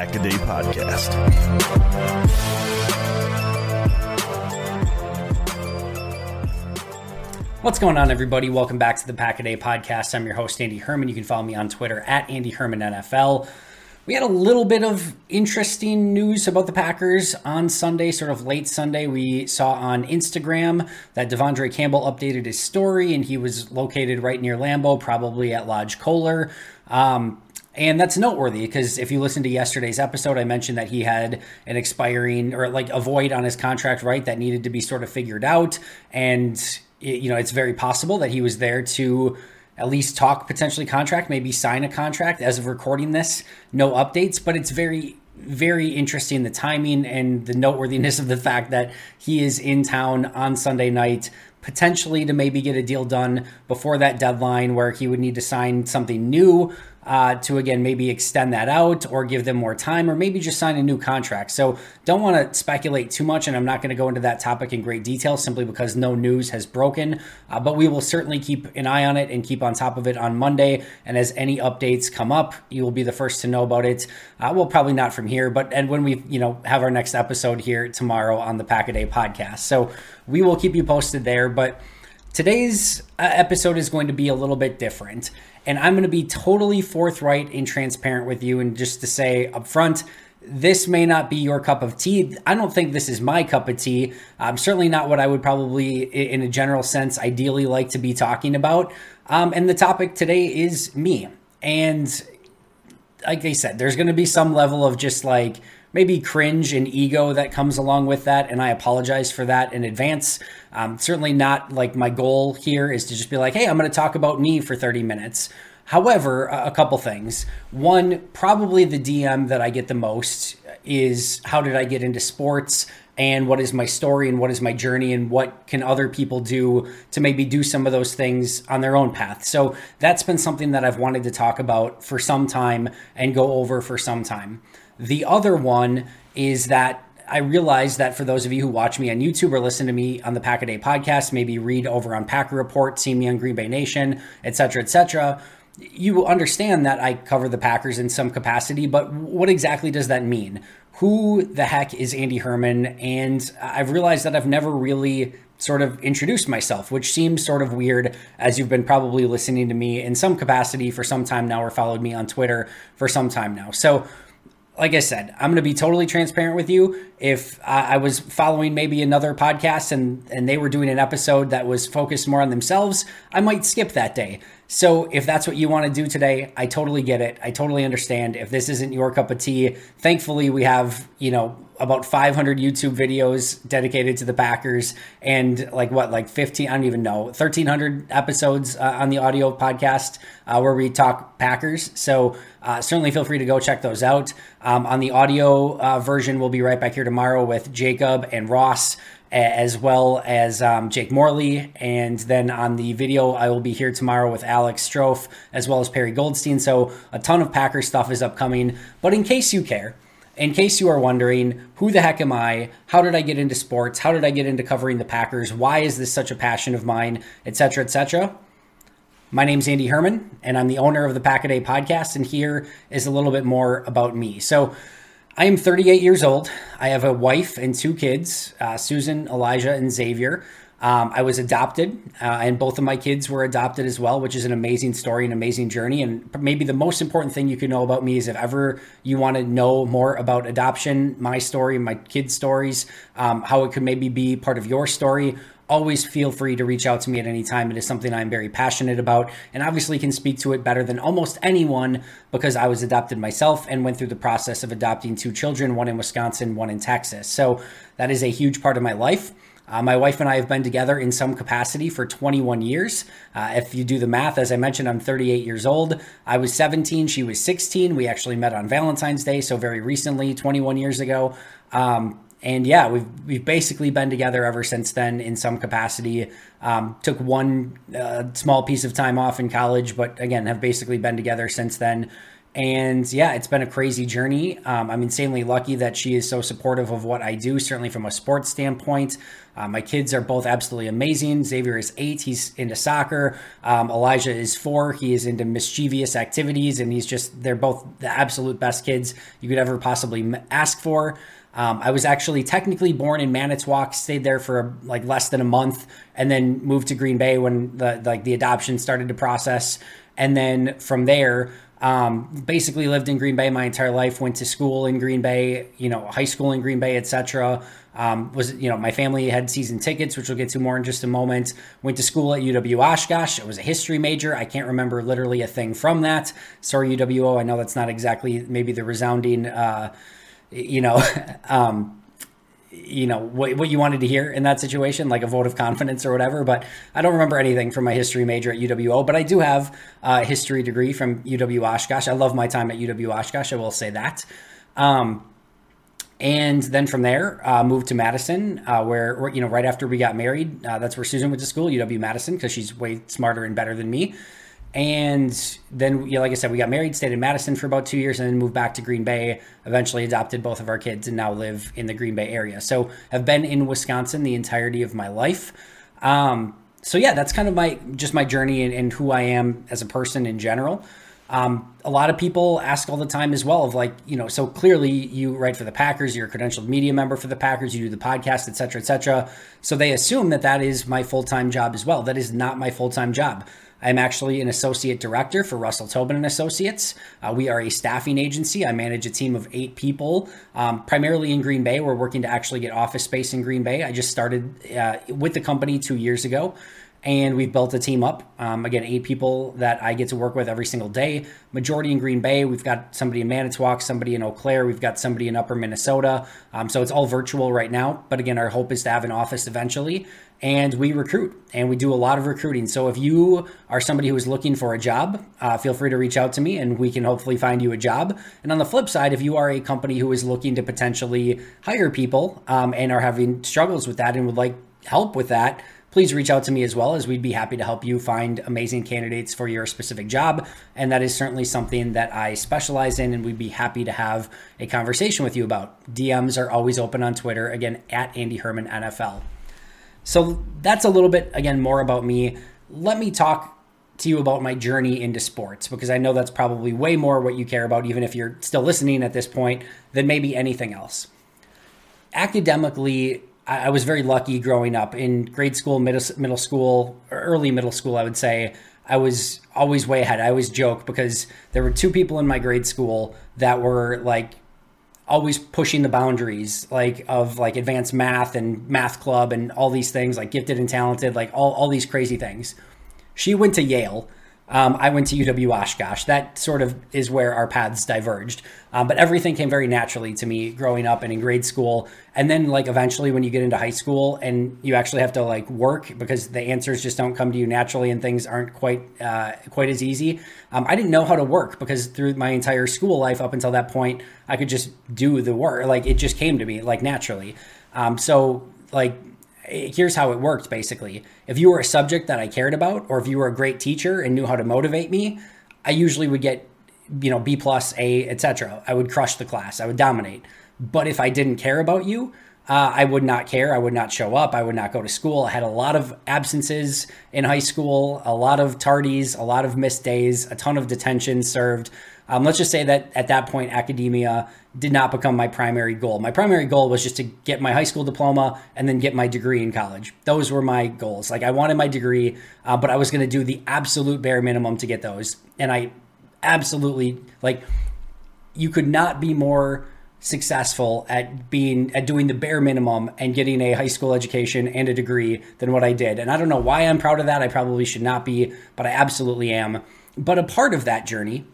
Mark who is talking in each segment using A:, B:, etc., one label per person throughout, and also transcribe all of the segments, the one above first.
A: This is the Pack a Day Podcast.
B: What's going on, everybody? Welcome back to the Pack a Day Podcast. I'm your host, Andy Herman. You can follow me on Twitter at Andy Herman NFL. We had a little bit of interesting news about the Packers on Sunday, sort of late Sunday. We saw on Instagram that De'Vondre Campbell updated his story and he was located right near Lambeau, probably at Lodge Kohler. Um, and that's noteworthy because if you listen to yesterday's episode, I mentioned that he had an expiring or like a void on his contract, right, that needed to be sort of figured out. And, it, you know, it's very possible that he was there to at least talk potentially contract, maybe sign a contract. As of recording this, no updates, but it's very very interesting the timing and the noteworthiness of the fact that he is in town on Sunday night potentially to maybe get a deal done before that deadline where he would need to sign something new uh, to again maybe extend that out or give them more time or maybe just sign a new contract. So don't want to speculate too much, and I'm not going to go into that topic in great detail simply because no news has broken. Uh, but we will certainly keep an eye on it and keep on top of it on Monday. And as any updates come up, you will be the first to know about it. Uh, well, probably not from here, but and when we you know have our next episode here tomorrow on the Pack a Day podcast. So we will keep you posted there, but. Today's uh, episode is going to be a little bit different, and I'm going to be totally forthright and transparent with you. And just to say up front, this may not be your cup of tea. I don't think this is my cup of tea. Um, certainly not what I would probably, in a general sense, ideally like to be talking about. Um, and the topic today is me. And like I said, there's going to be some level of just like maybe cringe and ego that comes along with that. And I apologize for that in advance. Um, certainly not like my goal here is to just be like, hey, I'm going to talk about me for 30 minutes. However, a couple things. One, probably the DM that I get the most is how did I get into sports and what is my story and what is my journey and what can other people do to maybe do some of those things on their own path. So that's been something that I've wanted to talk about for some time and go over for some time. The other one is that I realize that for those of you who watch me on YouTube or listen to me on the Pack a Day podcast, maybe read over on Packer Report, see me on Green Bay Nation, etc., etc., you understand that I cover the Packers in some capacity, but what exactly does that mean? Who the heck is Andy Herman? And I've realized that I've never really sort of introduced myself, which seems sort of weird as you've been probably listening to me in some capacity for some time now or followed me on Twitter for some time now. So, like I said, I'm going to be totally transparent with you. If I was following maybe another podcast and and they were doing an episode that was focused more on themselves, I might skip that day. So if that's what you want to do today, I totally get it. I totally understand. If this isn't your cup of tea, thankfully we have, you know, about 500 YouTube videos dedicated to the Packers and like what, like 15, I don't even know, 1300 episodes uh, on the audio podcast uh, where we talk Packers. So uh, certainly feel free to go check those out. Um, on the audio uh, version, we'll be right back here tomorrow with Jacob and Ross as well as um, Jake Morley. And then on the video, I will be here tomorrow with Alex Strofe as well as Perry Goldstein. So a ton of Packer stuff is upcoming. But in case you care, in case you are wondering, who the heck am I? How did I get into sports? How did I get into covering the Packers? Why is this such a passion of mine, etc., etc.? My name's Andy Herman, and I'm the owner of the Pack a podcast, and here is a little bit more about me. So, I am 38 years old. I have a wife and two kids, uh, Susan, Elijah, and Xavier. Um, I was adopted, uh, and both of my kids were adopted as well, which is an amazing story, an amazing journey. And maybe the most important thing you can know about me is if ever you want to know more about adoption, my story, my kids' stories, um, how it could maybe be part of your story, always feel free to reach out to me at any time. It is something I'm very passionate about and obviously can speak to it better than almost anyone because I was adopted myself and went through the process of adopting two children, one in Wisconsin, one in Texas. So that is a huge part of my life. Uh, my wife and I have been together in some capacity for 21 years. Uh, if you do the math, as I mentioned, I'm 38 years old. I was 17, she was 16. We actually met on Valentine's Day, so very recently, 21 years ago. Um, and yeah, we've we've basically been together ever since then in some capacity. Um, took one uh, small piece of time off in college, but again, have basically been together since then. And yeah, it's been a crazy journey. Um, I'm insanely lucky that she is so supportive of what I do, certainly from a sports standpoint. Uh, my kids are both absolutely amazing. Xavier is eight, he's into soccer. Um, Elijah is four, he is into mischievous activities, and he's just, they're both the absolute best kids you could ever possibly ask for. Um, I was actually technically born in Manitowoc, stayed there for like less than a month, and then moved to Green Bay when the like the adoption started to process. And then from there, um, basically lived in Green Bay my entire life. Went to school in Green Bay, you know, high school in Green Bay, etc. Um, was you know my family had season tickets, which we'll get to more in just a moment. Went to school at UW Oshkosh. I was a history major. I can't remember literally a thing from that. Sorry UWO. I know that's not exactly maybe the resounding, uh, you know. um, you know what, what you wanted to hear in that situation like a vote of confidence or whatever but i don't remember anything from my history major at uwo but i do have a history degree from uw oshkosh i love my time at uw oshkosh i will say that um, and then from there uh, moved to madison uh, where, where, you know right after we got married uh, that's where susan went to school uw madison because she's way smarter and better than me and then, you know, like I said, we got married, stayed in Madison for about two years, and then moved back to Green Bay. Eventually, adopted both of our kids, and now live in the Green Bay area. So, i've been in Wisconsin the entirety of my life. Um, so, yeah, that's kind of my just my journey and, and who I am as a person in general. Um, a lot of people ask all the time as well of like, you know, so clearly you write for the Packers, you're a credentialed media member for the Packers, you do the podcast, et cetera, et cetera. So they assume that that is my full time job as well. That is not my full time job. I'm actually an associate director for Russell Tobin and Associates. Uh, we are a staffing agency. I manage a team of eight people, um, primarily in Green Bay. We're working to actually get office space in Green Bay. I just started uh, with the company two years ago and we've built a team up. Um, again, eight people that I get to work with every single day. Majority in Green Bay. We've got somebody in Manitowoc, somebody in Eau Claire. We've got somebody in Upper Minnesota. Um, so it's all virtual right now. But again, our hope is to have an office eventually and we recruit and we do a lot of recruiting. So if you are somebody who is looking for a job, uh, feel free to reach out to me and we can hopefully find you a job. And on the flip side, if you are a company who is looking to potentially hire people um, and are having struggles with that and would like help with that, please reach out to me as well as we'd be happy to help you find amazing candidates for your specific job. And that is certainly something that I specialize in and we'd be happy to have a conversation with you about. DMs are always open on Twitter, again, at Andy Herman NFL. So that's a little bit, again, more about me. Let me talk to you about my journey into sports because I know that's probably way more what you care about, even if you're still listening at this point, than maybe anything else. Academically, I was very lucky growing up in grade school, middle, school, early middle school, I would say. I was always way ahead. I always joke because there were two people in my grade school that were like always pushing the boundaries like of like advanced math and math club and all these things like gifted and talented like all, all these crazy things. She went to yale um, I went to UW Oshkosh. That sort of is where our paths diverged. Um, but everything came very naturally to me growing up and in grade school. And then, like, eventually when you get into high school and you actually have to, like, work because the answers just don't come to you naturally and things aren't quite, uh, quite as easy. Um, I didn't know how to work because through my entire school life up until that point, I could just do the work. Like, it just came to me, like, naturally. Um, so, like, here's how it worked basically. If you were a subject that I cared about, or if you were a great teacher and knew how to motivate me, I usually would get you know, B plus, A, etc. I would crush the class. I would dominate. But if I didn't care about you, uh, I would not care. I would not show up. I would not go to school. I had a lot of absences in high school, a lot of tardies, a lot of missed days, a ton of detention served. Um, let's just say that at that point, academia did not become my primary goal. My primary goal was just to get my high school diploma and then get my degree in college. Those were my goals. Like I wanted my degree, uh, but I was going to do the absolute bare minimum to get those. And I absolutely like you could not be more successful at being at doing the bare minimum and getting a high school education and a degree than what I did. And I don't know why I'm proud of that. I probably should not be, but I absolutely am. But a part of that journey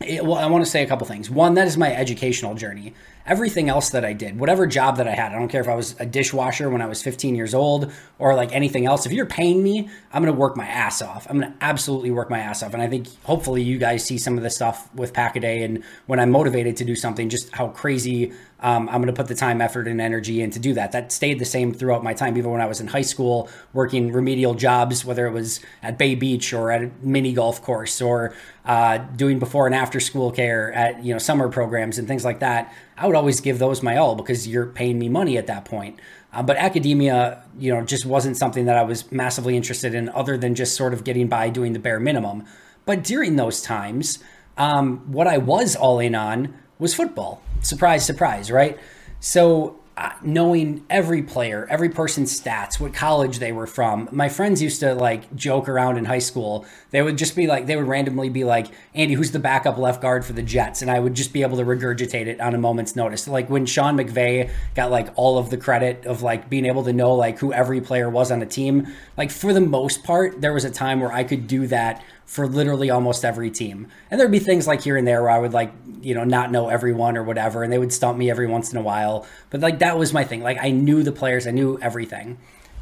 B: it, well, I want to say a couple things. One, that is my educational journey. Everything else that I did, whatever job that I had, I don't care if I was a dishwasher when I was 15 years old or like anything else. If you're paying me, I'm going to work my ass off. I'm going to absolutely work my ass off. And I think hopefully you guys see some of this stuff with Pack a Day and when I'm motivated to do something, just how crazy um, I'm going to put the time, effort, and energy in to do that. That stayed the same throughout my time, even when I was in high school working remedial jobs, whether it was at Bay Beach or at a mini golf course or uh, doing before and after school care at you know summer programs and things like that. I would always give those my all because you're paying me money at that point. Uh, but academia, you know, just wasn't something that I was massively interested in, other than just sort of getting by doing the bare minimum. But during those times, um, what I was all in on was football. Surprise, surprise, right? So uh, knowing every player, every person's stats, what college they were from. My friends used to like joke around in high school. They would just be like, they would randomly be like, Andy, who's the backup left guard for the Jets? And I would just be able to regurgitate it on a moment's notice. Like when Sean McVay got like all of the credit of like being able to know like who every player was on a team. Like for the most part, there was a time where I could do that for literally almost every team. And there'd be things like here and there where I would like, you know, not know everyone or whatever, and they would stump me every once in a while. But like that was my thing. Like I knew the players, I knew everything.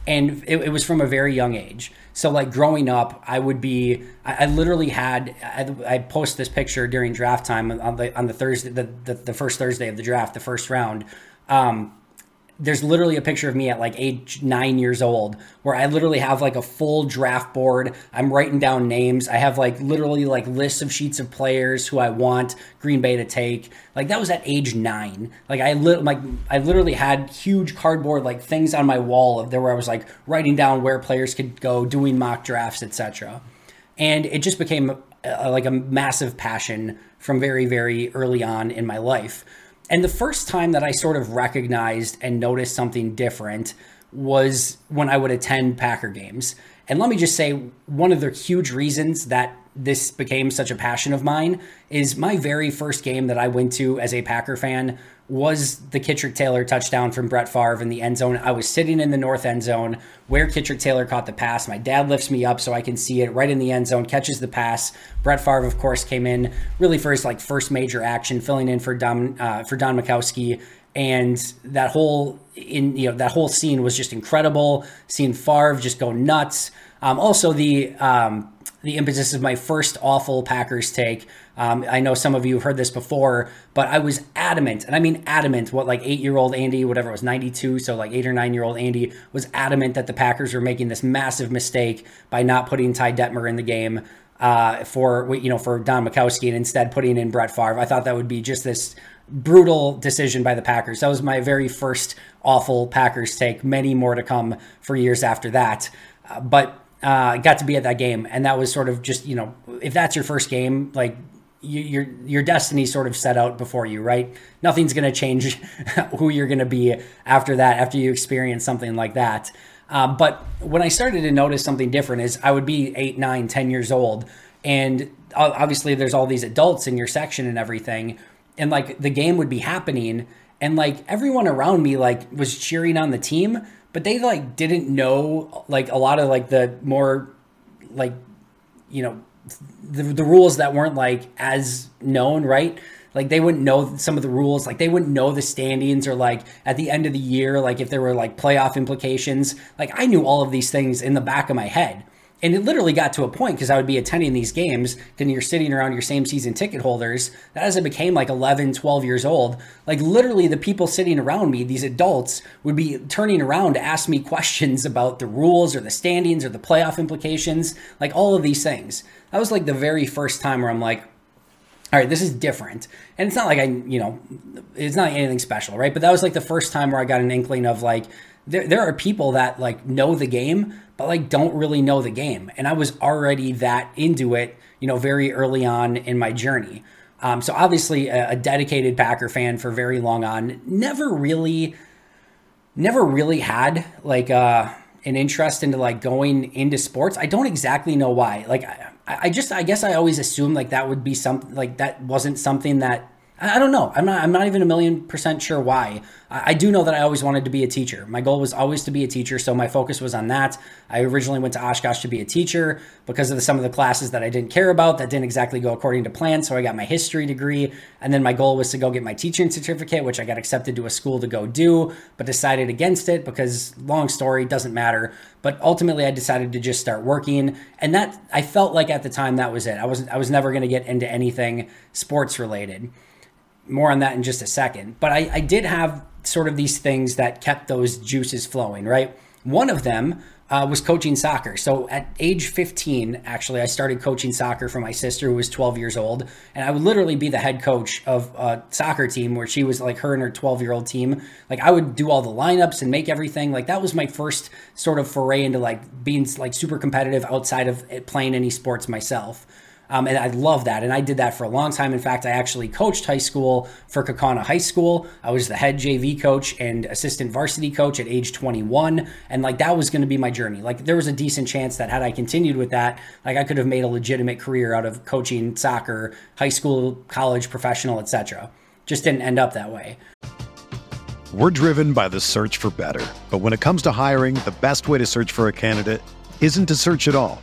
B: And it, it was from a very young age. So like growing up, I would be, I, I literally had, I, I, post this picture during draft time on the on the Thursday, the, the, the first Thursday of the draft, the first round. Um, there's literally a picture of me at like age nine years old where I literally have like a full draft board. I'm writing down names. I have like literally like lists of sheets of players who I want Green Bay to take. Like that was at age nine. Like I li- like I literally had huge cardboard like things on my wall of there where I was like writing down where players could go, doing mock drafts, etc. And it just became a, a, like a massive passion from very very early on in my life. And the first time that I sort of recognized and noticed something different was when I would attend Packer games. And let me just say, one of the huge reasons that this became such a passion of mine is my very first game that I went to as a Packer fan was the Kitrick Taylor touchdown from Brett Favre in the end zone. I was sitting in the north end zone where Kitrick Taylor caught the pass. My dad lifts me up so I can see it right in the end zone, catches the pass. Brett Favre, of course, came in really for his like first major action, filling in for Don uh, for Don Majkowski. And that whole in you know that whole scene was just incredible. Seeing Favre just go nuts. Um, also the um, the impetus of my first awful Packers take um, I know some of you have heard this before, but I was adamant, and I mean adamant, what like eight year old Andy, whatever it was, 92, so like eight or nine year old Andy was adamant that the Packers were making this massive mistake by not putting Ty Detmer in the game. Uh, for you know for Don Majkowski and instead putting in Brett Favre, I thought that would be just this brutal decision by the Packers. That was my very first awful Packers take. Many more to come for years after that. Uh, but uh, got to be at that game, and that was sort of just you know if that's your first game, like you, your your destiny sort of set out before you, right? Nothing's going to change who you're going to be after that, after you experience something like that. Uh, but when I started to notice something different, is I would be eight, nine, ten years old, and obviously there's all these adults in your section and everything, and like the game would be happening, and like everyone around me like was cheering on the team, but they like didn't know like a lot of like the more like you know the, the rules that weren't like as known, right? Like they wouldn't know some of the rules, like they wouldn't know the standings or like at the end of the year, like if there were like playoff implications. Like I knew all of these things in the back of my head. And it literally got to a point because I would be attending these games and you're sitting around your same season ticket holders. That as I became like 11, 12 years old, like literally the people sitting around me, these adults, would be turning around to ask me questions about the rules or the standings or the playoff implications, like all of these things. That was like the very first time where I'm like, all right, this is different. And it's not like I, you know, it's not anything special, right? But that was like the first time where I got an inkling of like, there, there are people that like know the game, but like don't really know the game. And I was already that into it, you know, very early on in my journey. Um, so obviously a, a dedicated Packer fan for very long on, never really, never really had like, uh, an interest into like going into sports. I don't exactly know why. Like, I, I just I guess I always assumed like that would be something like that wasn't something that I don't know. I'm not. I'm not even a million percent sure why. I, do know that I always wanted to be a teacher. My goal was always to be a teacher, so my focus was on that. I originally went to Oshkosh to be a teacher because of the, some of the classes that I didn't care about that didn't exactly go according to plan. So I got my history degree, and then my goal was to go get my teaching certificate, which I got accepted to a school to go do, but decided against it because long story doesn't matter. But ultimately, I decided to just start working, and that I felt like at the time that was it. I was I was never going to get into anything sports related more on that in just a second. But I, I did have sort of these things that kept those juices flowing, right? One of them uh, was coaching soccer. So at age 15, actually, I started coaching soccer for my sister who was 12 years old. And I would literally be the head coach of a soccer team where she was like her and her 12 year old team. Like I would do all the lineups and make everything. Like that was my first sort of foray into like being like super competitive outside of playing any sports myself. Um, and I love that. And I did that for a long time. In fact, I actually coached high school for Kaukauna High School. I was the head JV coach and assistant varsity coach at age 21. And like that was going to be my journey. Like there was a decent chance that had I continued with that, like I could have made a legitimate career out of coaching soccer, high school, college, professional, etc. Just didn't end up that way.
C: We're driven by the search for better. But when it comes to hiring, the best way to search for a candidate isn't to search at all.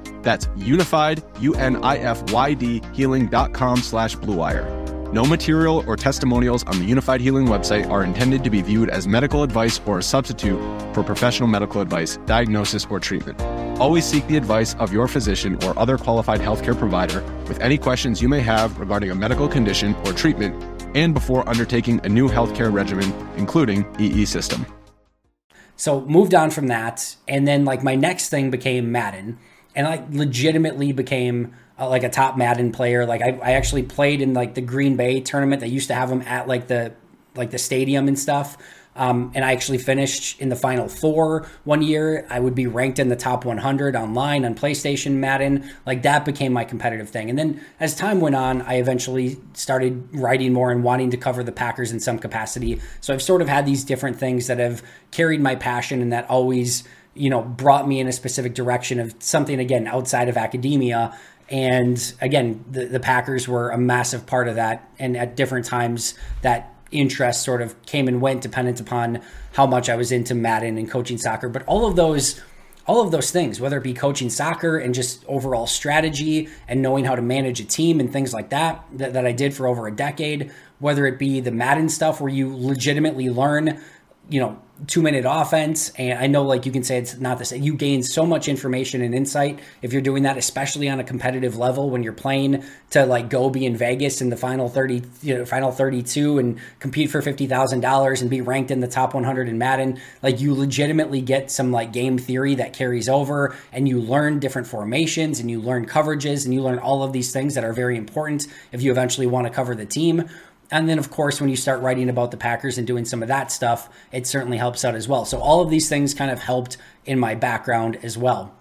D: That's unified unifyd, healing.com slash bluewire. No material or testimonials on the Unifyd Healing website are intended to be viewed as medical advice or a substitute for professional medical advice, diagnosis, or treatment. Always seek the advice of your physician or other qualified healthcare provider with any questions you may have regarding a medical condition or treatment and before undertaking a new healthcare regimen, including EE system.
B: So moved on from that, and then like my next thing became Madden and I legitimately became uh, like a top Madden player. Like I, I actually played in like the Green Bay tournament. They used to have them at like the like the stadium and stuff. Um, and I actually finished in the final four one year. I would be ranked in the top 100 online on PlayStation, Madden. Like that became my competitive thing. And then as time went on, I eventually started writing more and wanting to cover the Packers in some capacity. So I've sort of had these different things that have carried my passion and that always you know, brought me in a specific direction of something again outside of academia. And again, the, the Packers were a massive part of that. And at different times, that interest sort of came and went dependent upon how much I was into Madden and coaching soccer. But all of those, all of those things, whether it be coaching soccer and just overall strategy and knowing how to manage a team and things like that, that, that I did for over a decade, whether it be the Madden stuff where you legitimately learn, you know, two minute offense. And I know, like, you can say it's not the same. You gain so much information and insight if you're doing that, especially on a competitive level when you're playing to like go be in Vegas in the final 30, you know, final 32 and compete for $50,000 and be ranked in the top 100 in Madden. Like, you legitimately get some like game theory that carries over and you learn different formations and you learn coverages and you learn all of these things that are very important if you eventually want to cover the team. And then, of course, when you start writing about the Packers and doing some of that stuff, it certainly helps out as well. So, all of these things kind of helped in my background as well.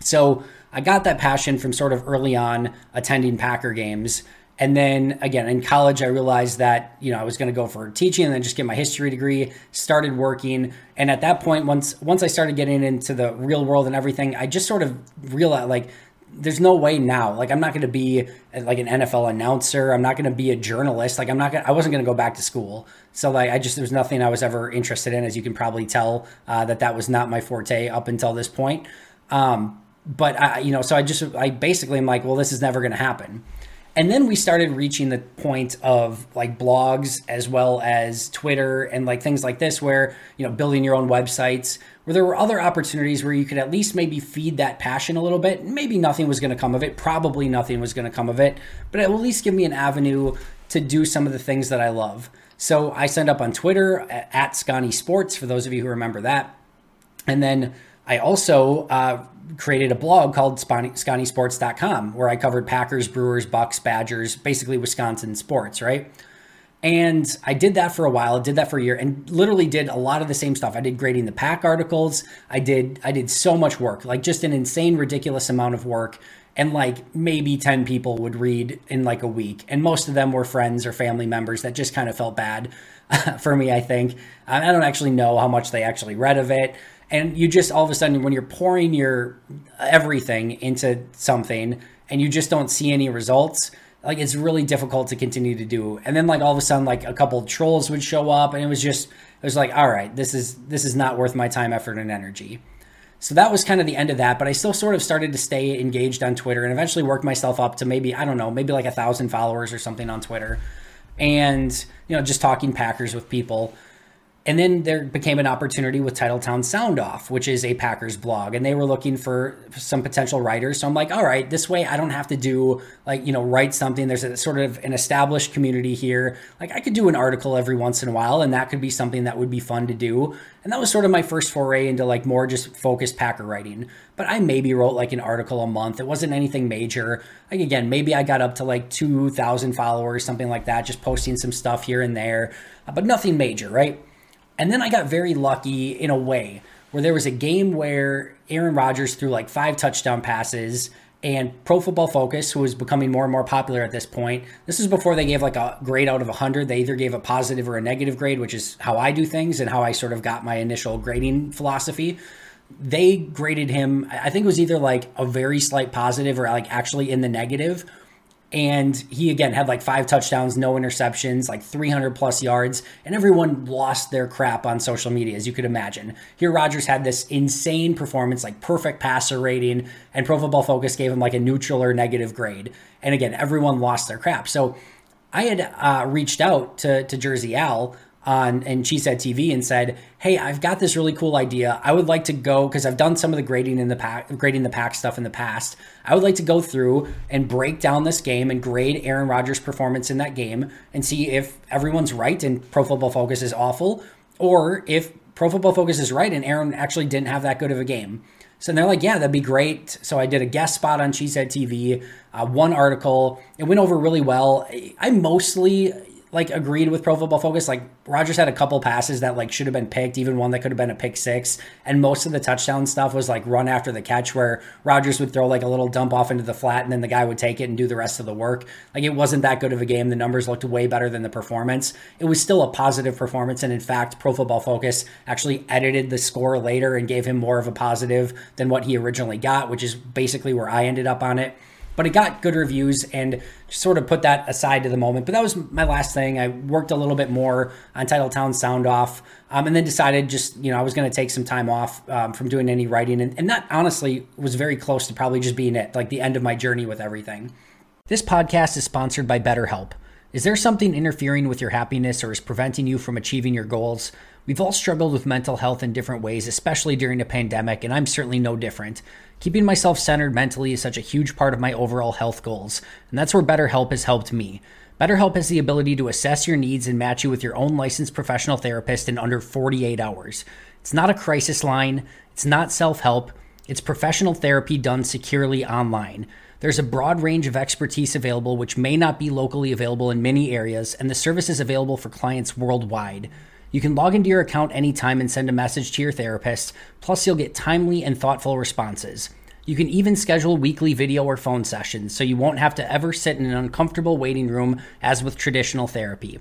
B: So, I got that passion from sort of early on attending Packer games. And then again, in college, I realized that, you know, I was going to go for teaching and then just get my history degree, started working. And at that point, once, once I started getting into the real world and everything, I just sort of realized like there's no way now. Like I'm not going to be like an NFL announcer. I'm not going to be a journalist. Like I'm not going. I wasn't going to go back to school. So like I just there's nothing I was ever interested in. As you can probably tell, uh, that that was not my forte up until this point. Um, but I, you know, so I just I basically am like, well, this is never going to happen. And then we started reaching the point of like blogs as well as Twitter and like things like this, where, you know, building your own websites, where there were other opportunities where you could at least maybe feed that passion a little bit. Maybe nothing was going to come of it. Probably nothing was going to come of it, but at least give me an avenue to do some of the things that I love. So I signed up on Twitter at Sconnie Sports, for those of you who remember that. And then I also uh, created a blog called SconnieSports.com where I covered Packers, Brewers, Bucks, Badgers, basically Wisconsin sports, right? And I did that for a while. I did that for a year and literally did a lot of the same stuff. I did grading the pack articles. I did I did so much work, like just an insane, ridiculous amount of work. And like maybe 10 people would read in like a week. And most of them were friends or family members that just kind of felt bad for me, I think. I don't actually know how much they actually read of it and you just all of a sudden when you're pouring your everything into something and you just don't see any results like it's really difficult to continue to do. And then like all of a sudden like a couple trolls would show up and it was just it was like all right this is this is not worth my time effort and energy. So that was kind of the end of that but i still sort of started to stay engaged on twitter and eventually worked myself up to maybe i don't know maybe like a thousand followers or something on twitter. And you know just talking packers with people and then there became an opportunity with Titletown Sound Off, which is a Packers blog, and they were looking for some potential writers. So I'm like, all right, this way I don't have to do like, you know, write something. There's a sort of an established community here. Like I could do an article every once in a while, and that could be something that would be fun to do. And that was sort of my first foray into like more just focused Packer writing. But I maybe wrote like an article a month. It wasn't anything major. Like again, maybe I got up to like 2,000 followers, something like that, just posting some stuff here and there, but nothing major, right? And then I got very lucky in a way where there was a game where Aaron Rodgers threw like five touchdown passes and Pro Football Focus, who was becoming more and more popular at this point, this is before they gave like a grade out of 100. They either gave a positive or a negative grade, which is how I do things and how I sort of got my initial grading philosophy. They graded him, I think it was either like a very slight positive or like actually in the negative and he again had like five touchdowns, no interceptions, like 300 plus yards, and everyone lost their crap on social media, as you could imagine. Here, Rodgers had this insane performance, like perfect passer rating, and Pro Football Focus gave him like a neutral or negative grade. And again, everyone lost their crap. So I had uh, reached out to, to Jersey Al on Cheesehead TV and said, "Hey, I've got this really cool idea. I would like to go because I've done some of the grading in the pack, grading the pack stuff in the past. I would like to go through and break down this game and grade Aaron Rodgers' performance in that game and see if everyone's right and Pro Football Focus is awful, or if Pro Football Focus is right and Aaron actually didn't have that good of a game." So they're like, yeah, that'd be great. So I did a guest spot on Cheesehead TV, uh, one article. It went over really well. I mostly like agreed with Pro Football Focus. Like Rodgers had a couple passes that like should have been picked, even one that could have been a pick six. And most of the touchdown stuff was like run after the catch, where Rodgers would throw like a little dump off into the flat, and then the guy would take it and do the rest of the work. Like it wasn't that good of a game. The numbers looked way better than the performance. It was still a positive performance, and in fact, Pro Football Focus actually edited the score later and gave him more of a positive than what he originally got, which is basically where I ended up on it. but it got good reviews and sort of put that aside to the moment. But that was my last thing. I worked a little bit more on Titletown Sound Off, um, and then decided just you know I was going to take some time off um, from doing any writing, and, and that honestly was very close to probably just being it, like the end of my journey with everything. This podcast is sponsored by BetterHelp. Is there something interfering with your happiness or is preventing you from achieving your goals? We've all struggled with mental health in different ways, especially during a pandemic, and I'm certainly no different. Keeping myself centered mentally is such a huge part of my overall health goals, and that's where BetterHelp has helped me. BetterHelp has the ability to assess your needs and match you with your own licensed professional therapist in under 48 hours. It's not a crisis line, it's not self help, it's professional therapy done securely online. There's a broad range of expertise available, which may not be locally available in many areas, and the service is available for clients worldwide. You can log into your account anytime and send a message to your therapist, plus, you'll get timely and thoughtful responses. You can even schedule weekly video or phone sessions, so you won't have to ever sit in an uncomfortable waiting room as with traditional therapy.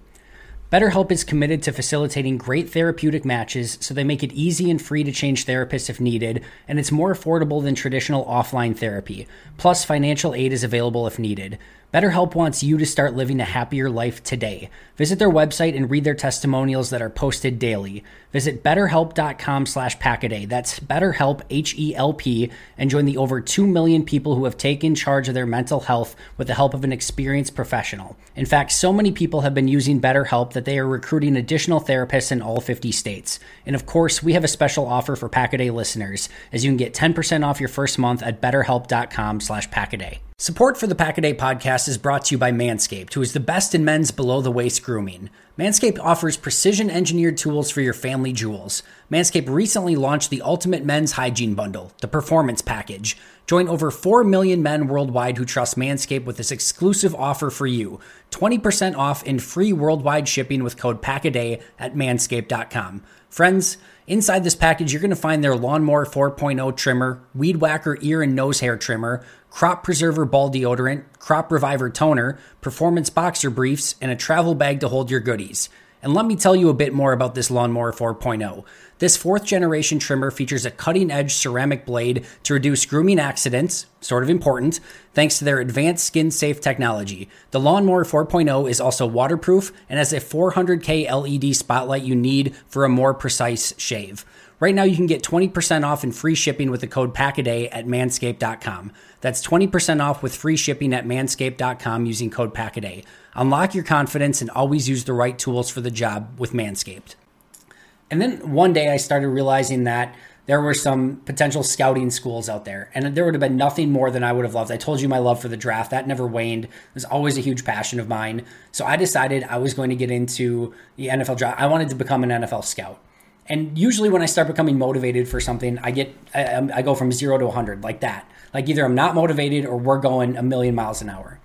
B: BetterHelp is committed to facilitating great therapeutic matches so they make it easy and free to change therapists if needed, and it's more affordable than traditional offline therapy. Plus, financial aid is available if needed. BetterHelp wants you to start living a happier life today. Visit their website and read their testimonials that are posted daily. Visit betterhelp.com slash packaday. That's betterhelp, H-E-L-P, and join the over 2 million people who have taken charge of their mental health with the help of an experienced professional. In fact, so many people have been using BetterHelp that they are recruiting additional therapists in all 50 states. And of course, we have a special offer for Packaday listeners, as you can get 10% off your first month at betterhelp.com slash packaday. Support for the Packaday podcast is brought to you by Manscaped, who is the best in men's below the waist grooming. Manscaped offers precision engineered tools for your family jewels. Manscaped recently launched the Ultimate Men's Hygiene Bundle, the Performance Package. Join over 4 million men worldwide who trust Manscaped with this exclusive offer for you 20% off and free worldwide shipping with code PACKADAY at manscaped.com. Friends, inside this package, you're going to find their Lawnmower 4.0 trimmer, Weed Whacker ear and nose hair trimmer, Crop Preserver Ball Deodorant, Crop Reviver Toner, Performance Boxer Briefs, and a travel bag to hold your goodies. And let me tell you a bit more about this Lawnmower 4.0. This fourth generation trimmer features a cutting edge ceramic blade to reduce grooming accidents, sort of important, thanks to their advanced skin safe technology. The Lawnmower 4.0 is also waterproof and has a 400K LED spotlight you need for a more precise shave. Right now, you can get 20% off and free shipping with the code PACKADAY at manscaped.com. That's 20% off with free shipping at manscaped.com using code PACKADAY. Unlock your confidence and always use the right tools for the job with Manscaped. And then one day I started realizing that there were some potential scouting schools out there, and there would have been nothing more than I would have loved. I told you my love for the draft, that never waned. It was always a huge passion of mine. So I decided I was going to get into the NFL draft. I wanted to become an NFL scout. And usually when I start becoming motivated for something, I get I, I go from zero to 100 like that. Like either I'm not motivated or we're going a million miles an hour.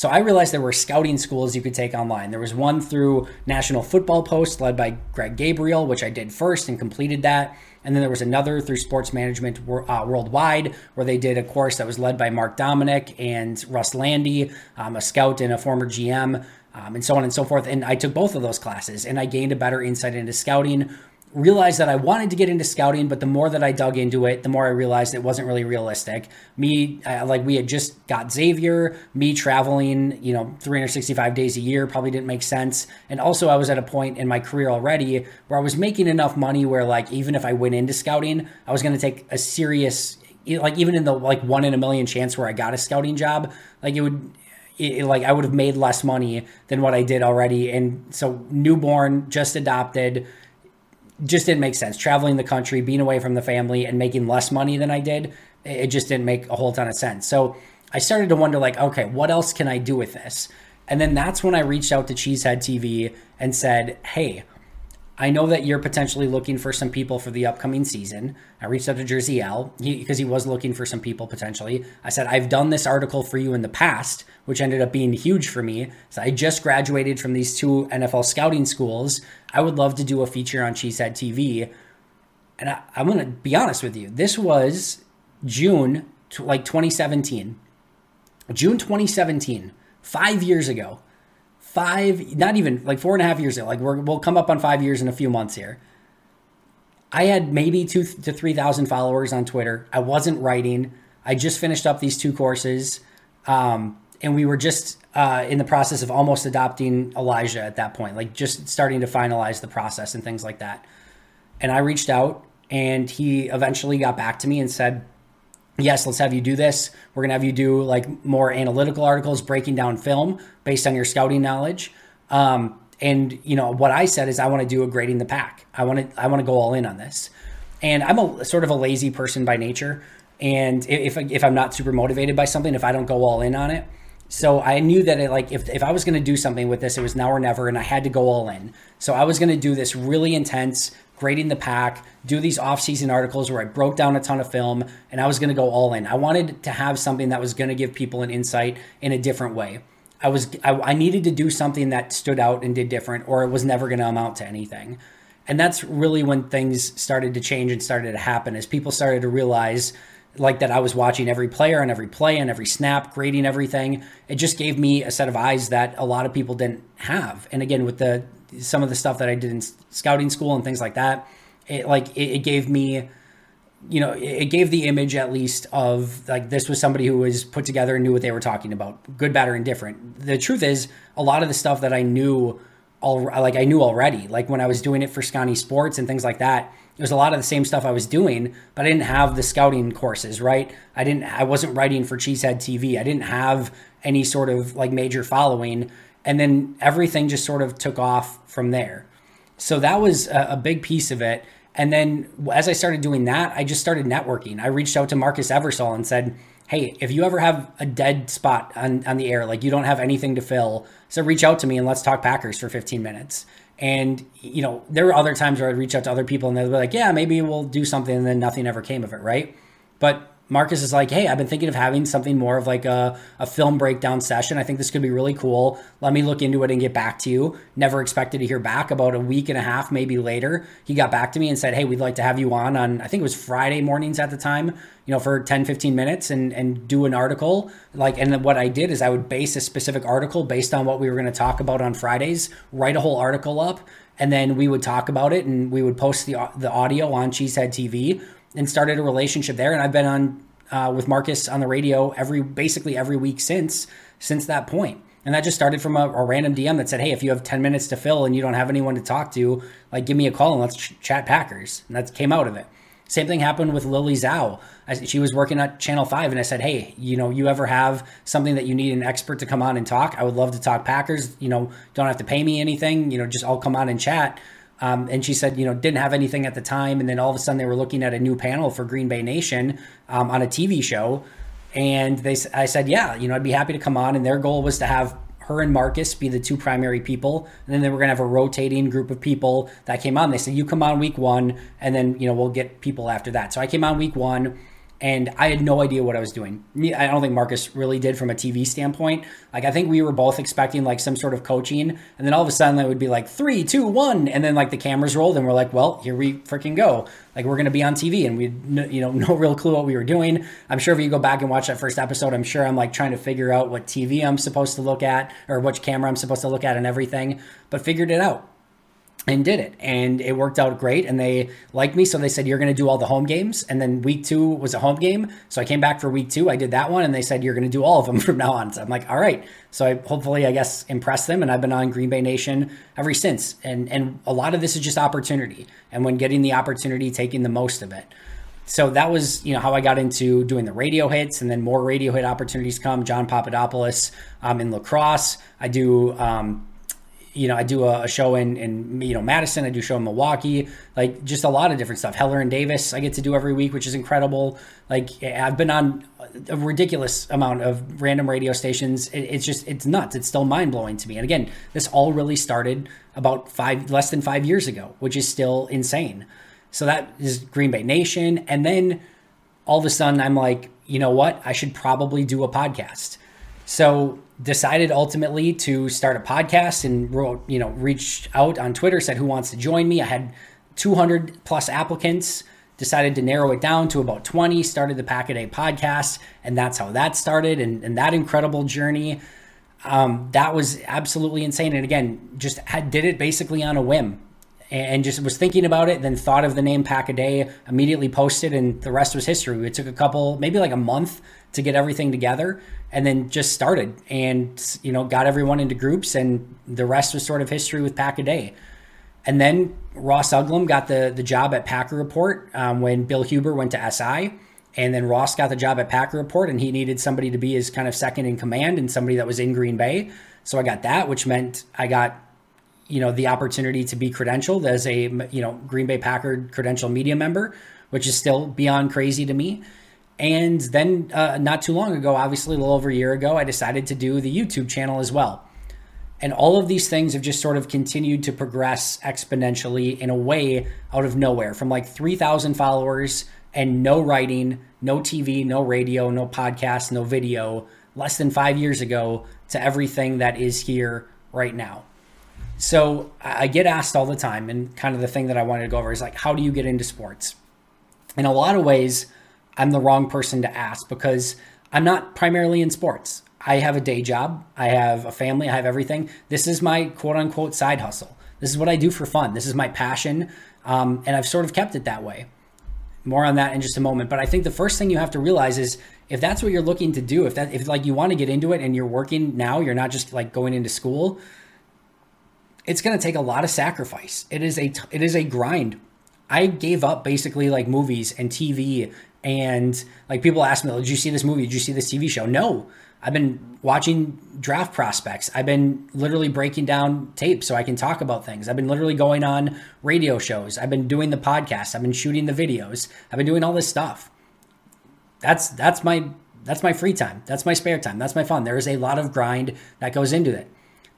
B: So I realized there were scouting schools you could take online. There was one through National Football Post led by Greg Gabriel, which I did first and completed that. And then there was another through Sports Management uh, Worldwide, where they did a course that was led by Mark Dominik and Russ Lande, um, a scout and a former GM, um, and so on and so forth. And I took both of those classes and I gained a better insight into scouting, realized that I wanted to get into scouting, but the more that I dug into it, the more I realized it wasn't really realistic. Me, uh, like we had just got Xavier, me traveling, you know, 365 days a year probably didn't make sense. And also, I was at a point in my career already where I was making enough money where, like, even if I went into scouting, I was going to take a serious, like, even in the like one in a million chance where I got a scouting job, like, it would. It, like I would have made less money than what I did already, and so newborn, just adopted, just didn't make sense. Traveling the country, being away from the family, and making less money than I did, it just didn't make a whole ton of sense. So I started to wonder, like, okay, what else can I do with this? And then that's when I reached out to Cheesehead TV and said, hey, I know that you're potentially looking for some people for the upcoming season. I reached out to Jersey Al because he, he, was looking for some people potentially. I said, I've done this article for you in the past, which ended up being huge for me. So I just graduated from these two NFL scouting schools. I would love to do a feature on Cheesehead TV. And I, I'm going to be honest with you. This was June, like 2017. June 2017, five years ago five, not even like four and a half years ago. Like we will come up on five years in a few months here. I had maybe two to three thousand followers on Twitter. I wasn't writing. I just finished up these two courses. Um, and we were just uh, in the process of almost adopting Elijah at that point, like just starting to finalize the process and things like that. And I reached out, and he eventually got back to me and said, Yes, let's have you do this. We're going to have you do like more analytical articles, breaking down film based on your scouting knowledge. Um, and you know what I said is I want to do a grading the pack. I want to I want to go all in on this. And I'm a sort of a lazy person by nature. And if if I'm not super motivated by something, if I don't go all in on it, so I knew that it, like if, if I was going to do something with this, it was now or never, and I had to go all in. So I was going to do this really intense, grading the pack, do these off-season articles where I broke down a ton of film, and I was going to go all in. I wanted to have something that was going to give people an insight in a different way. I was I, I needed to do something that stood out and did different, or it was never going to amount to anything. And that's really when things started to change and started to happen as people started to realize like that I was watching every player and every play and every snap, grading everything. It just gave me a set of eyes that a lot of people didn't have. And again, with the some of the stuff that I did in scouting school and things like that, it like it, it gave me, you know, it gave the image at least of like this was somebody who was put together and knew what they were talking about, good, bad, or indifferent. The truth is, a lot of the stuff that I knew, all like I knew already, like when I was doing it for Sconnie Sports and things like that it was a lot of the same stuff I was doing, but I didn't have the scouting courses, right? I didn't I wasn't writing for Cheesehead TV. I didn't have any sort of like major following. And then everything just sort of took off from there. So that was a, a big piece of it. And then as I started doing that, I just started networking. I reached out to Marcus Eversole and said, Hey, if you ever have a dead spot on, on the air, like you don't have anything to fill, so reach out to me and let's talk Packers for 15 minutes. And, you know, there were other times where I'd reach out to other people and they'd be like, yeah, maybe we'll do something. And then nothing ever came of it, right? But Marcus is like, hey, I've been thinking of having something more of like a, a film breakdown session. I think this could be really cool. Let me look into it and get back to you. Never expected to hear back. About a week and a half, maybe later, he got back to me and said, hey, we'd like to have you on on, I think it was Friday mornings at the time, you know, for 10, 15 minutes and, and do an article. Like, and what I did is I would base a specific article based on what we were going to talk about on Fridays, write a whole article up, and then we would talk about it and we would post the, the audio on Cheesehead TV and started a relationship there. And I've been on uh, with Marcus on the radio every basically every week since since that point. And that just started from a, a, random DM that said, "Hey, if you have ten minutes to fill and you don't have anyone to talk to, like give me a call and let's ch- chat Packers." And that came out of it. Same thing happened with Lily Zhao. I, she was working at Channel Five, and I said, "Hey, you know, you ever have something that you need an expert to come on and talk? I would love to talk Packers. You know, don't have to pay me anything. You know, just I'll come on and chat." Um, and she said, you know, didn't have anything at the time. And then all of a sudden they were looking at a new panel for Green Bay Nation um, on a TV show. And they, I said, yeah, you know, I'd be happy to come on. And their goal was to have her and Marcus be the two primary people. And then they were going to have a rotating group of people that came on. They said, you come on week one, and then, you know, we'll get people after that. So I came on week one and I had no idea what I was doing. I don't think Marcus really did from a TV standpoint. Like I think we were both expecting like some sort of coaching, and then all of a sudden it would be like three, two, one, and then like the cameras rolled, and we're like, well, here we freaking go. Like we're gonna be on TV, and we, you know, no real clue what we were doing. I'm sure if you go back and watch that first episode, I'm sure I'm like trying to figure out what TV I'm supposed to look at or which camera I'm supposed to look at and everything, but figured it out and did it and it worked out great and they liked me so they said you're going to do all the home games and then week two was a home game so i came back for week two i did that one and they said you're going to do all of them from now on so i'm like all right so i hopefully i guess impressed them and i've been on green bay nation ever since and and a lot of this is just opportunity and when getting the opportunity taking the most of it so that was you know how I got into doing the radio hits, and then more radio hit opportunities come. John Papadopoulos um, in La Crosse. I do um, you know, I do a, a, show in, in, you know, Madison. I do show in Milwaukee, like just a lot of different stuff. Heller and Davis, I get to do every week, which is incredible. Like eh, I've been on a ridiculous amount of random radio stations. It, it's just, it's nuts. It's still mind blowing to me. And again, this all really started about five, less than five years ago, which is still insane. So that is Green Bay Nation. And then all of a sudden I'm like, you know what? I should probably do a podcast. So decided ultimately to start a podcast and wrote, you know, reached out on Twitter, said who wants to join me. I had 200 plus applicants, decided to narrow it down to about 20, started the Pack a Day podcast, and that's how that started and, and that incredible journey. Um, that was absolutely insane. And again, just had, did it basically on a whim. And just was thinking about it, then thought of the name Pack a Day, immediately posted, and the rest was history. It took a couple, maybe like a month to get everything together, and then just started and, you know, got everyone into groups, and the rest was sort of history with Pack a Day. And then Ross Uglem got the, the job at Packer Report um, when Bill Huber went to SI. And then Ross got the job at Packer Report, and he needed somebody to be his kind of second in command and somebody that was in Green Bay. So I got that, which meant I got you know the opportunity to be credentialed as a you know Green Bay Packard credential media member, which is still beyond crazy to me. And then uh, not too long ago, obviously a little over a year ago, I decided to do the YouTube channel as well. And all of these things have just sort of continued to progress exponentially in a way out of nowhere from like 3,000 followers and no writing, no TV, no radio, no podcast, no video less than five years ago to everything that is here right now. So I get asked all the time, and kind of the thing that I wanted to go over is like, how do you get into sports? In a lot of ways, I'm the wrong person to ask because I'm not primarily in sports. I have a day job, I have a family, I have everything. This is my quote unquote side hustle. This is what I do for fun. This is my passion, um, and I've sort of kept it that way. More on that in just a moment. But I think the first thing you have to realize is if that's what you're looking to do, if that if like you want to get into it and you're working now, you're not just like going into school it's going to take a lot of sacrifice. It is a it is a grind. I gave up basically like movies and TV and like people ask me, "Did you see this movie? Did you see this TV show?" No. I've been watching draft prospects. I've been literally breaking down tape so I can talk about things. I've been literally going on radio shows. I've been doing the podcast. I've been shooting the videos. I've been doing all this stuff. That's that's my that's my free time. That's my spare time. That's my fun. There is a lot of grind that goes into it.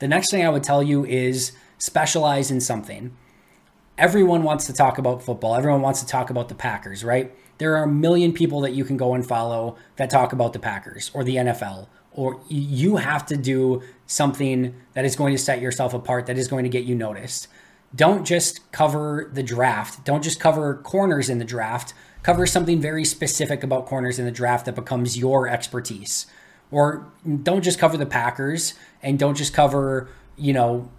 B: The next thing I would tell you is specialize in something. Everyone wants to talk about football. Everyone wants to talk about the Packers, right? There are a million people that you can go and follow that talk about the Packers or the NFL. Or you have to do something that is going to set yourself apart, that is going to get you noticed. Don't just cover the draft. Don't just cover corners in the draft. Cover something very specific about corners in the draft that becomes your expertise. Or don't just cover the Packers and don't just cover, you know,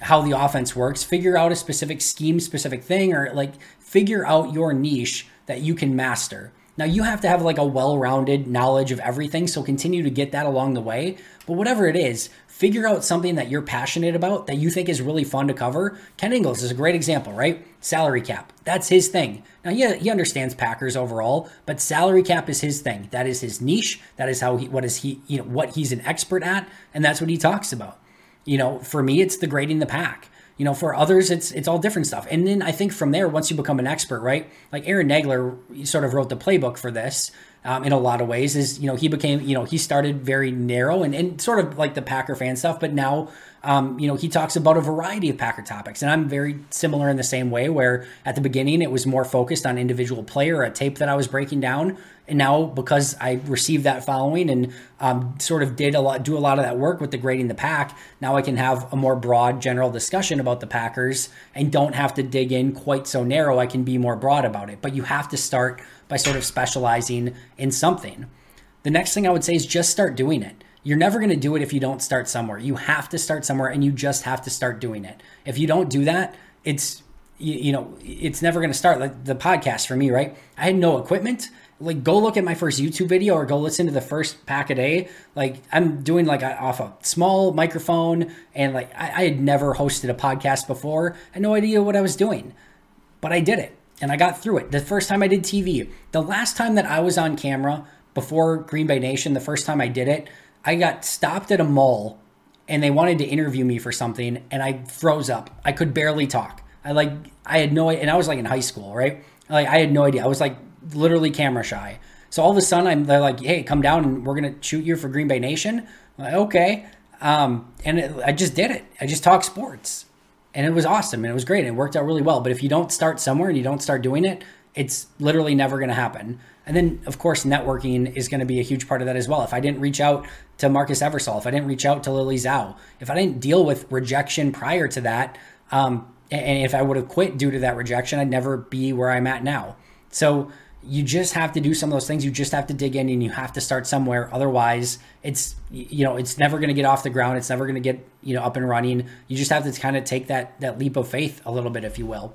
B: how the offense works. Figure out a specific scheme, specific thing, or like figure out your niche that you can master. Now you have to have like a well-rounded knowledge of everything, so continue to get that along the way. But whatever it is, figure out something that you're passionate about that you think is really fun to cover. Ken Ingalls is a great example, right? Salary cap. That's his thing. Now, yeah, he understands Packers overall, but salary cap is his thing. That is his niche. That is how he what is he, you know, what he's an expert at, and that's what he talks about. You know, for me it's the grading the pack. You know, for others, it's it's all different stuff. And then I think from there, once you become an expert, right? Like Aaron Nagler sort of wrote the playbook for this um, in a lot of ways. Is you know he became you know he started very narrow and, and sort of like the Packer fan stuff, but now um, you know he talks about a variety of Packer topics, and I'm very similar in the same way. Where at the beginning it was more focused on individual player, a tape that I was breaking down, and now because I received that following and um, sort of did a lot, do a lot of that work with the grading the pack, now I can have a more broad general discussion about the Packers and don't have to dig in quite so narrow. I can be more broad about it. But you have to start by sort of specializing in something. The next thing I would say is just start doing it. You're never going to do it if you don't start somewhere. You have to start somewhere and you just have to start doing it. If you don't do that, it's you, you know, it's never going to start like the podcast for me, right? I had no equipment like go look at my first YouTube video or go listen to the first pack a day. Like I'm doing like off a small microphone and like I, I, had never hosted a podcast before. I had no idea what I was doing, but I did it and I got through it. The first time I did TV, the last time that I was on camera before Green Bay Nation, the first time I did it, I got stopped at a mall and they wanted to interview me for something and I froze up. I could barely talk. I like I had no and I was like in high school, right? Like I had no idea. I was like literally camera shy. So all of a sudden, I'm they're like, "Hey, come down and we're gonna shoot you for Green Bay Nation." I'm like, okay, um, and it, I just did it. I just talked sports, and it was awesome and it was great. And it worked out really well. But if you don't start somewhere and you don't start doing it, it's literally never going to happen. And then, of course, networking is going to be a huge part of that as well. If I didn't reach out to Marcus Eversole, if I didn't reach out to Lily Zhao, if I didn't deal with rejection prior to that, um, and if I would have quit due to that rejection, I'd never be where I'm at now. So you just have to do some of those things. You just have to dig in and you have to start somewhere. Otherwise, it's you know it's never going to get off the ground. It's never going to get you know up and running. You just have to kind of take that that leap of faith a little bit, if you will.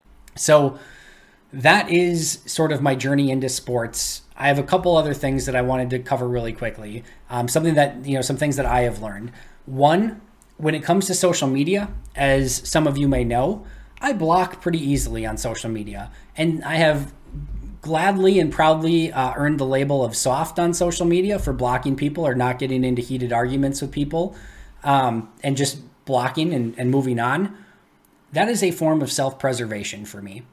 B: So that is sort of my journey into sports. I have a couple other things that I wanted to cover really quickly. Um, something that, you know, some things that I have learned. One, when it comes to social media, as some of you may know, I block pretty easily on social media. And I have gladly and proudly uh, earned the label of soft on social media for blocking people or not getting into heated arguments with people um, and just blocking and, and moving on. That is a form of self preservation for me.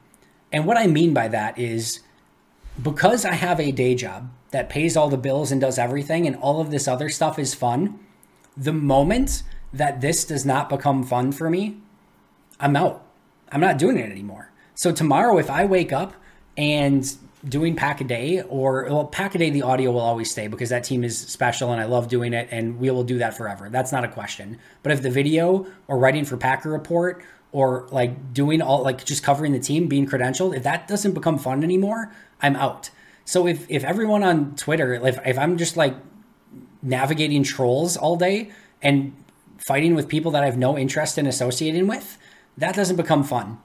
B: And what I mean by that is because I have a day job that pays all the bills and does everything, and all of this other stuff is fun, the moment that this does not become fun for me, I'm out. I'm not doing it anymore. So tomorrow, if I wake up and doing pack a day or well pack a day the audio will always stay because that team is special and i love doing it and we will do that forever that's not a question but if the video or writing for packer report or like doing all like just covering the team being credentialed if that doesn't become fun anymore i'm out so if if everyone on twitter if, if i'm just like navigating trolls all day and fighting with people that i have no interest in associating with that doesn't become fun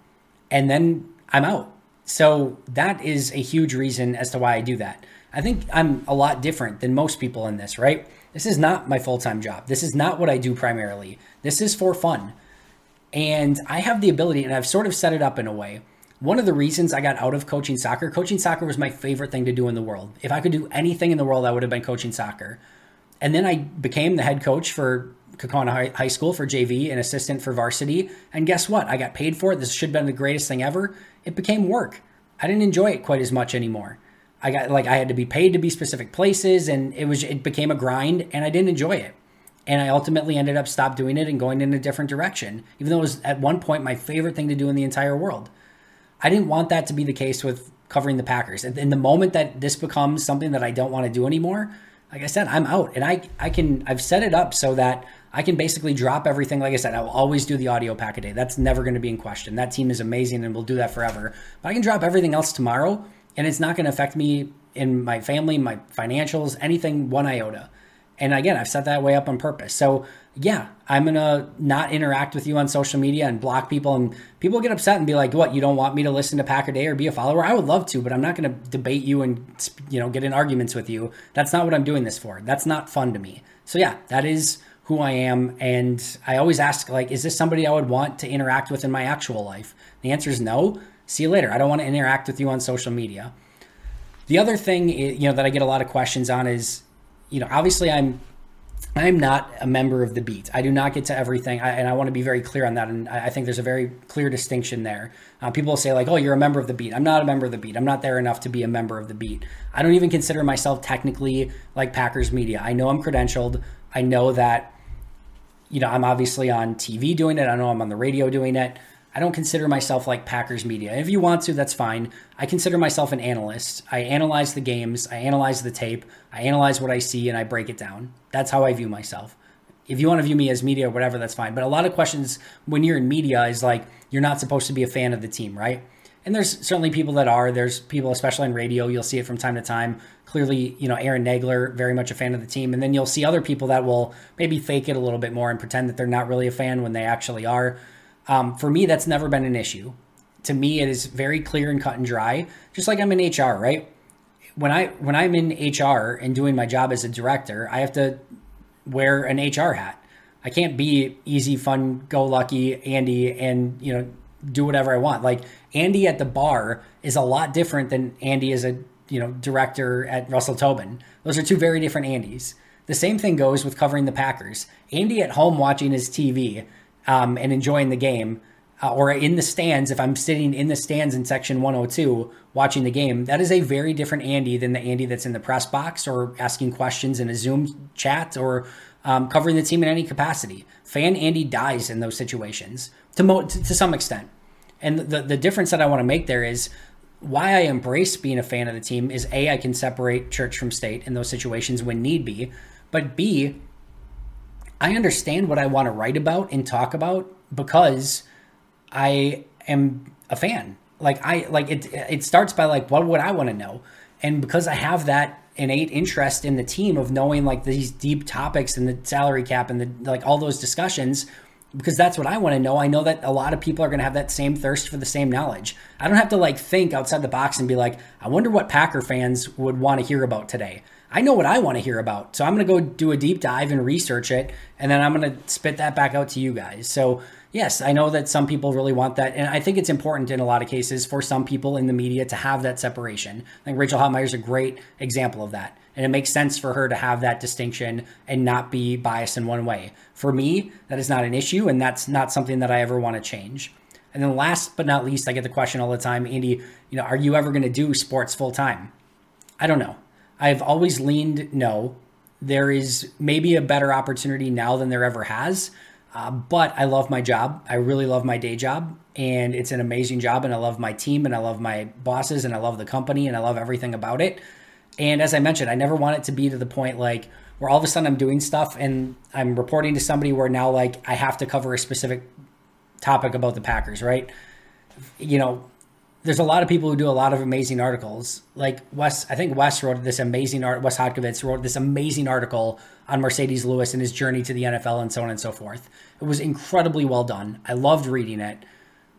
B: and then i'm out so that is a huge reason as to why I do that. I think I'm a lot different than most people in this, right? This is not my full time job. This is not what I do primarily. This is for fun. And I have the ability, and I've sort of set it up in a way. One of the reasons I got out of coaching soccer, coaching soccer was my favorite thing to do in the world. If I could do anything in the world, I would have been coaching soccer. And then I became the head coach for Kaukauna High School for JV and assistant for varsity. And guess what? I got paid for it. This should have been the greatest thing ever. It became work. I didn't enjoy it quite as much anymore. I got like I had to be paid to be specific places and it was it became a grind and I didn't enjoy it. And I ultimately ended up stop doing it and going in a different direction, even though it was at one point my favorite thing to do in the entire world. I didn't want that to be the case with covering the Packers. And the moment that this becomes something that I don't want to do anymore, like I said, I'm out. And I I can I've set it up so that I can basically drop everything. Like I said, I will always do the audio pack a day. That's never going to be in question. That team is amazing and we'll do that forever. But I can drop everything else tomorrow and it's not going to affect me in my family, my financials, anything one iota. And again, I've set that way up on purpose. So yeah, I'm to not interact with you on social media and block people. And people get upset and be like, what, you don't want me to listen to Pack a Day or be a follower? I would love to, but I'm not to debate you and, you know, get in arguments with you. That's not what I'm doing this for. That's not fun to me. So yeah, that is who I am. And I always ask, like, is this somebody I would want to interact with in my actual life? The answer is no. See you later. I don't want to interact with you on social media. The other thing, you know, that I get a lot of questions on is, you know, obviously I'm I'm not a member of the beat. I do not get to everything, I, and I want to be very clear on that. And I, I think there's a very clear distinction there. Uh, people say like, "Oh, you're a member of the beat." I'm not a member of the beat. I'm not there enough to be a member of the beat. I don't even consider myself technically like Packers media. I know I'm credentialed. I know that you know, I'm obviously on TV doing it. I know I'm on the radio doing it. I don't consider myself like Packers media. If you want to, that's fine. I consider myself an analyst. I analyze the games, I analyze the tape, I analyze what I see, and I break it down. That's how I view myself. If you want to view me as media or whatever, that's fine. But a lot of questions when you're in media is like, you're not supposed to be a fan of the team, right? And there's certainly people that are. There's people, especially in radio, you'll see it from time to time. Clearly, you know, Aaron Nagler, very much a fan of the team. And then you'll see other people that will maybe fake it a little bit more and pretend that they're not really a fan when they actually are. Um, for me, that's never been an issue. to me, it is very clear and cut and dry. Just like I'm in HR, right? When I when I'm in HR and doing my job as a director, I have to wear an HR hat. I can't be easy, fun, go lucky Andy and you know do whatever I want. Like Andy at the bar is a lot different than Andy as a you know director at Russell Tobin. Those are two very different Andys. The same thing goes with covering the Packers. Andy at home watching his TV um, and enjoying the game, uh, or in the stands, if I'm sitting in the stands in section 102 watching the game, that is a very different Andy than the Andy that's in the press box or asking questions in a Zoom chat or um, covering the team in any capacity. Fan Andy dies in those situations to, mo- to, to some extent. And the, the difference that I want to make there is why I embrace being a fan of the team is A, I can separate church from state in those situations when need be. But B, I understand what I want to write about and talk about because I am a fan. Like I like it it starts by like what would I want to know? And because I have that innate interest in the team of knowing like these deep topics and the salary cap and the like all those discussions because that's what I want to know. I know that a lot of people are going to have that same thirst for the same knowledge. I don't have to like think outside the box and be like, I wonder what Packer fans would want to hear about today. I know what I want to hear about. So I'm going to go do a deep dive and research it and then I'm going to spit that back out to you guys. So yes, I know that some people really want that. And I think it's important in a lot of cases for some people in the media to have that separation. I think Rachel Hotmeyer is a great example of that. And it makes sense for her to have that distinction and not be biased in one way. For me, that is not an issue, and that's not something that I ever want to change. And then last but not least, I get the question all the time, Andy, you know, are you ever going to do sports full time? I don't know. I've always leaned no. There is maybe a better opportunity now than there ever has. Uh, but I love my job. I really love my day job, and it's an amazing job. And I love my team, and I love my bosses, and I love the company, and I love everything about it. And as I mentioned, I never want it to be to the point like where all of a sudden I'm doing stuff and I'm reporting to somebody where now like I have to cover a specific topic about the Packers, right? You know, there's a lot of people who do a lot of amazing articles. Like Wes, I think Wes wrote this amazing art. Wes Hodkiewicz wrote this amazing article on Marcedes Lewis and his journey to the NFL and so on and so forth. It was incredibly well done. I loved reading it.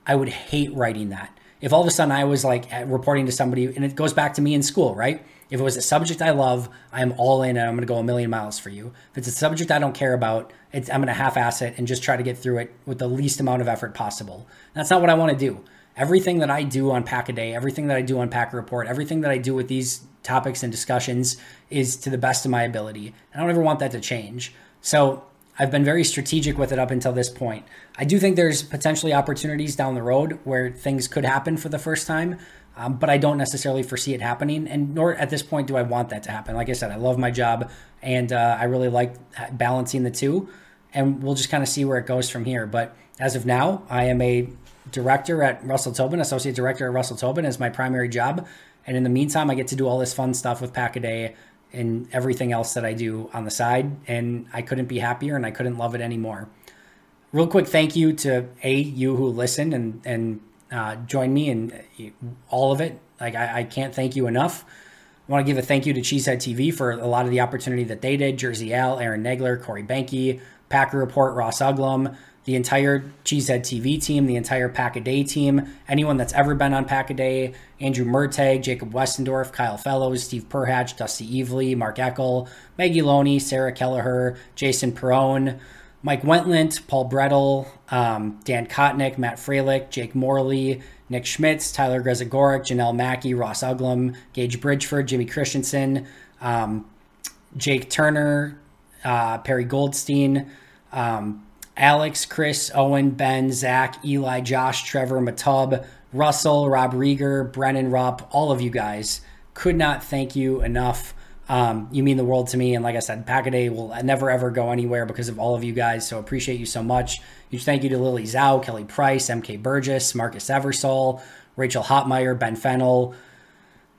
B: I would hate writing that. If all of a sudden I was like reporting to somebody, and it goes back to me in school, right? If it was a subject I love, I'm all in and I'm going to go a million miles for you. If it's a subject I don't care about, I'm going to half ass it and just try to get through it with the least amount of effort possible. That's not what I want to do. Everything that I do on Pack a Day, everything that I do on Packer Report, everything that I do with these topics and discussions is to the best of my ability. I don't ever want that to change. So I've been very strategic with it up until this point. I do think there's potentially opportunities down the road where things could happen for the first time, um, but I don't necessarily foresee it happening. And nor at this point do I want that to happen. Like I said, I love my job and uh, I really like balancing the two. And we'll just kind of see where it goes from here. But as of now, I am a director at Russell Tobin, associate director at Russell Tobin is my primary job. And in the meantime, I get to do all this fun stuff with Pack a Day and everything else that I do on the side. And I couldn't be happier and I couldn't love it anymore. Real quick thank you to A, you who listened and, and uh, join me in all of it. Like I, I can't thank you enough. I want to give a thank you to Cheesehead TV for a lot of the opportunity that they did. Jersey Al, Aaron Nagler, Corey Behnke, Packer Report, Ross Uglem, the entire Cheesehead TV team, the entire Pack a Day team, anyone that's ever been on Pack a Day, Andrew Mertag, Jacob Westendorf, Kyle Fellows, Steve Perhatch, Dusty Evely, Mark Eckel, Maggie Loney, Sarah Kelleher, Jason Perone, Mike Wentland, Paul Brettel, um, Dan Kotnick, Matt Freilich, Jake Morley, Nick Schmitz, Tyler Grezagoric, Janelle Mackey, Ross Uglem, Gage Bridgeford, Jimmy Christensen, um, Jake Turner, uh, Perry Goldstein, um, Alex, Chris, Owen, Ben, Zach, Eli, Josh, Trevor, Matub, Russell, Rob Rieger, Brennan Rupp, all of you guys. Could not thank you enough. Um, you mean the world to me. And like I said, Pack a Day will never ever go anywhere because of all of you guys. So appreciate you so much. Huge thank you to Lily Zhao, Kelly Price, MK Burgess, Marcus Eversole, Rachel Hotmeyer, Ben Fennel,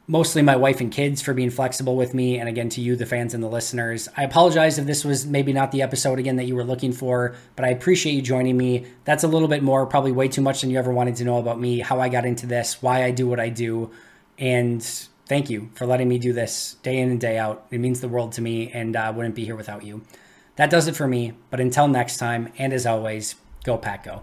B: mostly my wife and kids for being flexible with me. And again, to you, the fans and the listeners. I apologize if this was maybe not the episode again that you were looking for, but I appreciate you joining me. That's a little bit more, probably way too much than you ever wanted to know about me, how I got into this, why I do what I do. And thank you for letting me do this day in and day out. It means the world to me, and I uh, wouldn't be here without you. That does it for me. But until next time, and as always, go Pack Go.